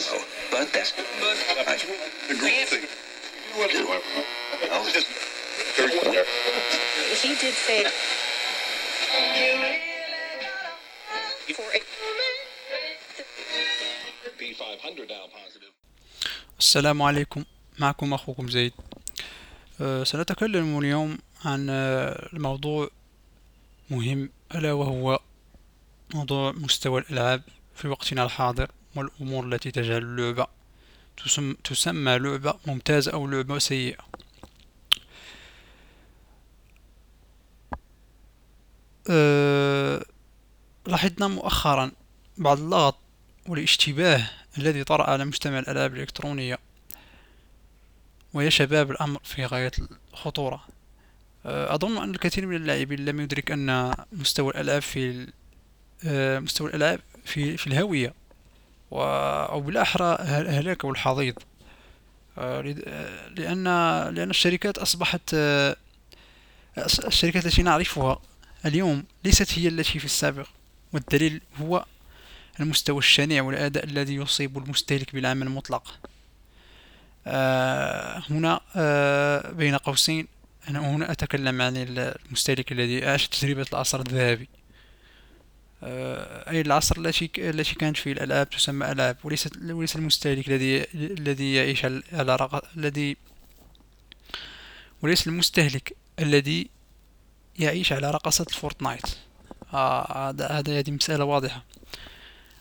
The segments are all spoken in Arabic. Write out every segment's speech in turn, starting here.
So, but that's but I agree. He did say for a P500 now positive. السلام عليكم. معكم أخوكم زيد. أه، سنتكلم اليوم عن أه، الموضوع مهم ألا وهو موضوع مستوى الألعاب في وقتنا الحاضر. والأمور التي تجعل اللعبة تسم تسمى لعبة ممتازة أو لعبة سيئة أه، لاحظنا مؤخرا بعض اللغط والاشتباه الذي طرأ على مجتمع الألعاب الإلكترونية ويا شباب الأمر في غاية الخطورة. أه، أظن أن الكثير من اللاعبين لم يدرك أن مستوى الألعاب في أه، مستوى الألعاب في في أو بالأحرى الهلاك والحضيض أه، لد- أه، لأن لأن الشركات أصبحت الس- الشركات التي نعرفها اليوم ليست هي التي في السابق. والدليل هو المستوى الشنيع والأداء الذي يصيب المستهلك بالعمل المطلق. آه هنا آه بين قوسين أنا هنا أتكلم عن المستهلك الذي عاش تجربة العصر الذهبي. آه أي العصر التي كانت فيه الألعاب تسمى ألعاب وليس وليس المستهلك الذي الذي يعيش على. الذي وليس المستهلك الذي يعيش على رقصة الفورتنايت آه هذا هذا هذه مسألة واضحة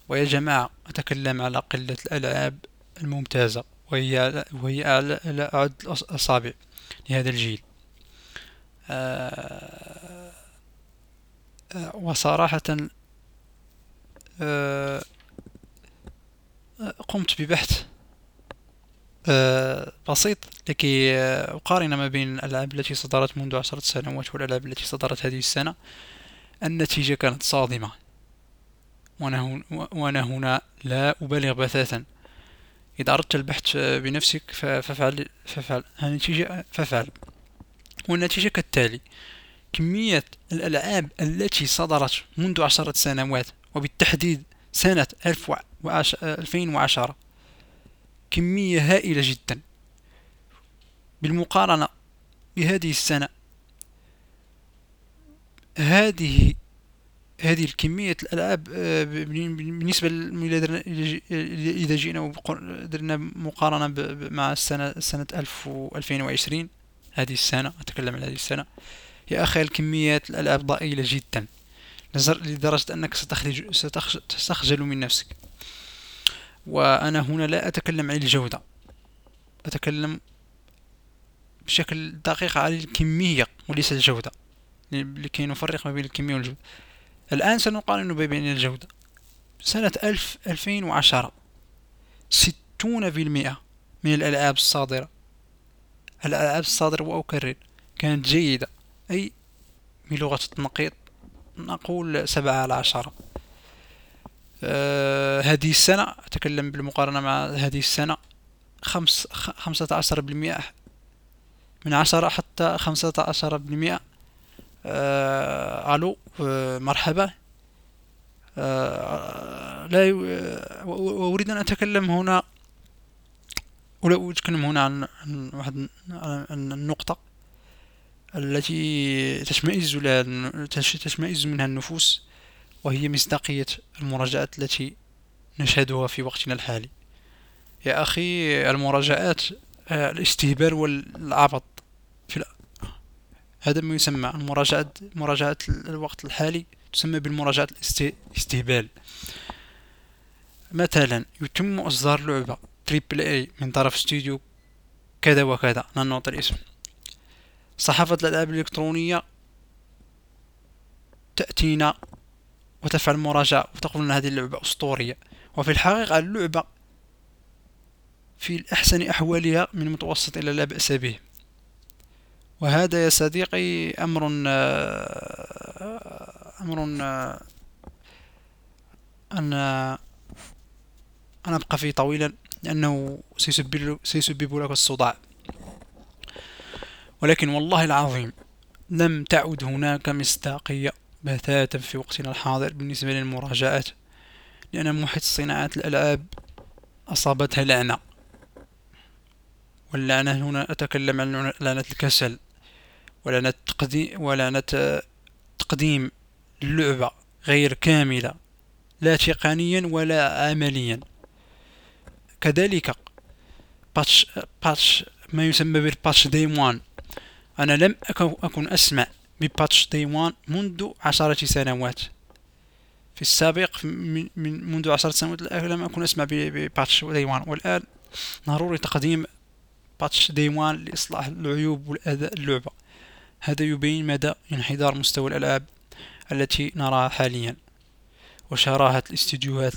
ويا جماعة أتكلم على قلة الألعاب الممتازة وهي وهي على أعد الأصابع لهذا الجيل آه، آه، وصراحة آه، آه، قمت ببحث آه، بسيط لكي آه، أقارن ما بين الألعاب التي صدرت منذ عشرة سنوات والألعاب التي صدرت هذه السنة. النتيجة كانت صادمة. وأنا هن- وأنا هنا لا أبالغ بتاتا إذا أردت البحث بنفسك ف- فافعل فافعل. النتيجة فافعل. والنتيجة كالتالي. كمية الألعاب التي صدرت منذ عشرة سنوات وبالتحديد سنة 2010 كمية هائلة جدا. بالمقارنة بهذه السنة هذه هذه الكمية الألعاب آه، بالنسبة إذا جينا وبقر- درنا مقارنة مع السنة سنة ألف وألفين وعشرين هذه السنة أتكلم عن هذه السنة. يا أخي الكميات الألعاب ضئيلة جدا. لدرجة أنك ستخرج ستخج- ستخجل من نفسك. وأنا هنا لا أتكلم عن الجودة. أتكلم بشكل دقيق عن الكمية وليس الجودة. لكي نفرق ما بين الكمية والجودة. الآن سنقارن بين الجودة. سنة ألف ألفين وعشرة. ستون بالمئة من الألعاب الصادرة. الألعاب الصادرة وأكرر كانت جيدة. أي؟ بلغة التنقيط. نقول سبعة على عشرة. آه هذه السنة أتكلم بالمقارنة مع هذه السنة خمس خمسة عشر بالمئة. من عشرة حتى خمسة عشر بالمئة. آه ألو آه مرحبا. آه لا آه، وأريد أن أتكلم هنا ولا أتكلم هنا عن عن واحد عن النقطة. التي تشمئز لها تشمئز منها النفوس وهي مصداقية المراجعات التي نشهدها في وقتنا الحالي. يا أخي المراجعات آه، الاستهبال والعبط في هذا ما يسمى المراجعات مراجعة الوقت الحالي تسمى بالمراجعة الاستهبال. مثلا يتم إصدار لعبة تريبل اي من طرف استوديو كذا وكذا. لا نعطي الاسم. صحافة الألعاب الإلكترونية تأتينا وتفعل مراجعة وتقول أن هذه اللعبة أسطورية. وفي الحقيقة اللعبة في أحسن أحوالها من المتوسط إلى لا بأس به. وهذا يا صديقي أمر آه، أمر آه، أن أن أبقى فيه طويلا لأنه سيسبب لك الصداع. ولكن والله العظيم لم تعد هناك مصداقية بتاتا في وقتنا الحاضر بالنسبة للمراجعات لأن محيط صناعة الألعاب أصابتها لعنة. واللعنة هنا أتكلم عن لعنة الكسل ولعنة ولعنة تقديم اللعبة غير كاملة لا تقنيا ولا عمليا. كذلك patch patch ما يسمى بال patch day one أنا لم أكن أسمع ب patch day one منذ عشرة سنوات. في السابق من منذ عشرة سنوات لم أكن أسمع ب patch day one والآن ضروري تقديم patch day one لإصلاح العيوب والأداء اللعبة. هذا يبين مدى انحدار مستوى الألعاب التي نراها حاليا وشراهة الاستديوهات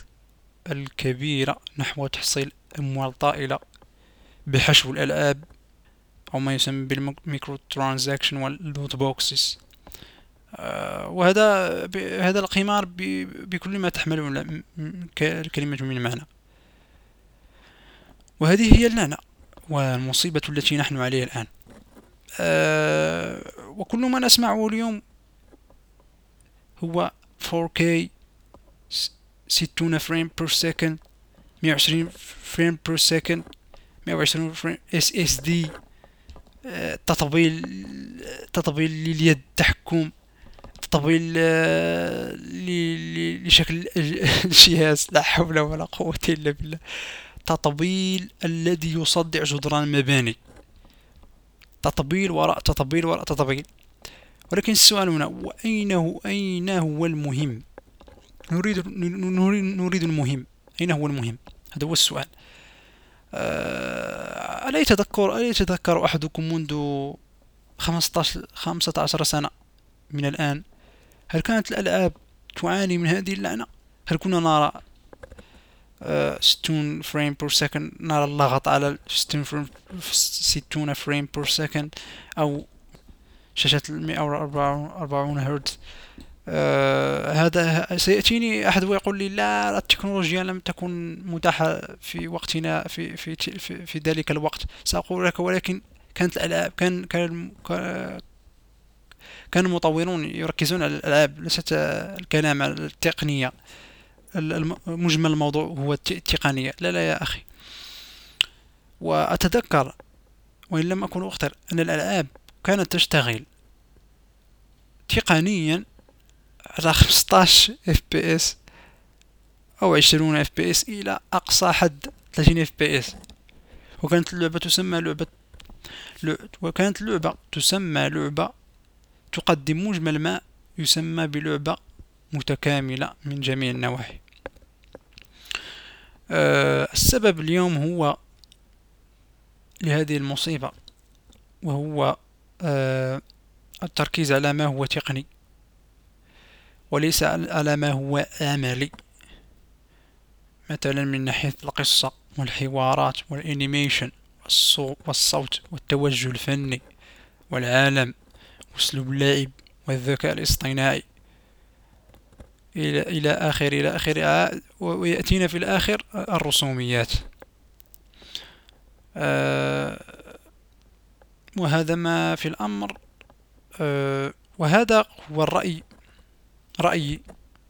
الكبيرة نحو تحصيل أموال طائلة بحشو الألعاب أو ما يسمى بال microtransaction وال loot boxes آه، وهذا هذا القمار بكل ما تحمله الكلمة من معنى. وهذه هي اللعنة والمصيبة التي نحن عليها الآن. أه وكل ما نسمعه اليوم هو 4K 60 frame per second 120 frame per second 120 frame دي تطبيل تطبيل لليد تحكم تطبيل آه، لشكل الجهاز لا حول ولا قوة إلا بالله. تطبيل الذي يصدع جدران المباني. تطبيل وراء تطبيل وراء تطبيل. ولكن السؤال هنا وأين هو أين هو المهم؟ نريد نريد المهم. أين هو المهم؟ هذا هو السؤال. آه، ألا يتذكر ألا يتذكر أحدكم منذ خمسة خمسة عشر سنة من الآن؟ هل كانت الألعاب تعاني من هذه اللعنة؟ هل كنا نرى ستون frame per second نرى اللغط على ستون frame per second أو شاشة المئة وأربعون هرتز. آه هذا سيأتيني أحد ويقول لي لا التكنولوجيا لم تكن متاحة في وقتنا في في في, في ذلك الوقت. سأقول لك ولكن كانت الألعاب كان كان كان المطورون يركزون على الألعاب ليست الكلام على التقنية. مجمل الموضوع هو التقنية. لا لا يا أخي. وأتذكر وإن لم أكن أخطئ أن الألعاب كانت تشتغل تقنيا على 15 FPS أو 20 FPS إلى أقصى حد 30 FPS وكانت اللعبة تسمى لعبة وكانت اللعبة تسمى لعبة تقدم مجمل ما يسمى بلعبة متكاملة من جميع النواحي. أه السبب اليوم هو لهذه المصيبة وهو أه التركيز على ما هو تقني. وليس على ما هو عملي مثلا من ناحية القصة والحوارات والانيميشن والصوت والتوجه الفني والعالم وأسلوب اللعب والذكاء الاصطناعي. إلى إلى آخر إلى آخر ويأتينا في الآخر الرسوميات. آه، وهذا ما في الأمر. آه، وهذا هو الرأي رأيي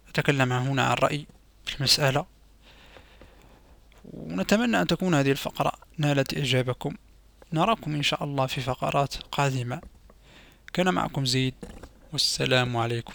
أتكلم هنا عن رأيي في المسألة. ونتمنى أن تكون هذه الفقرة نالت إعجابكم. نراكم إن شاء الله في فقرات قادمة. كان معكم زيد والسلام عليكم.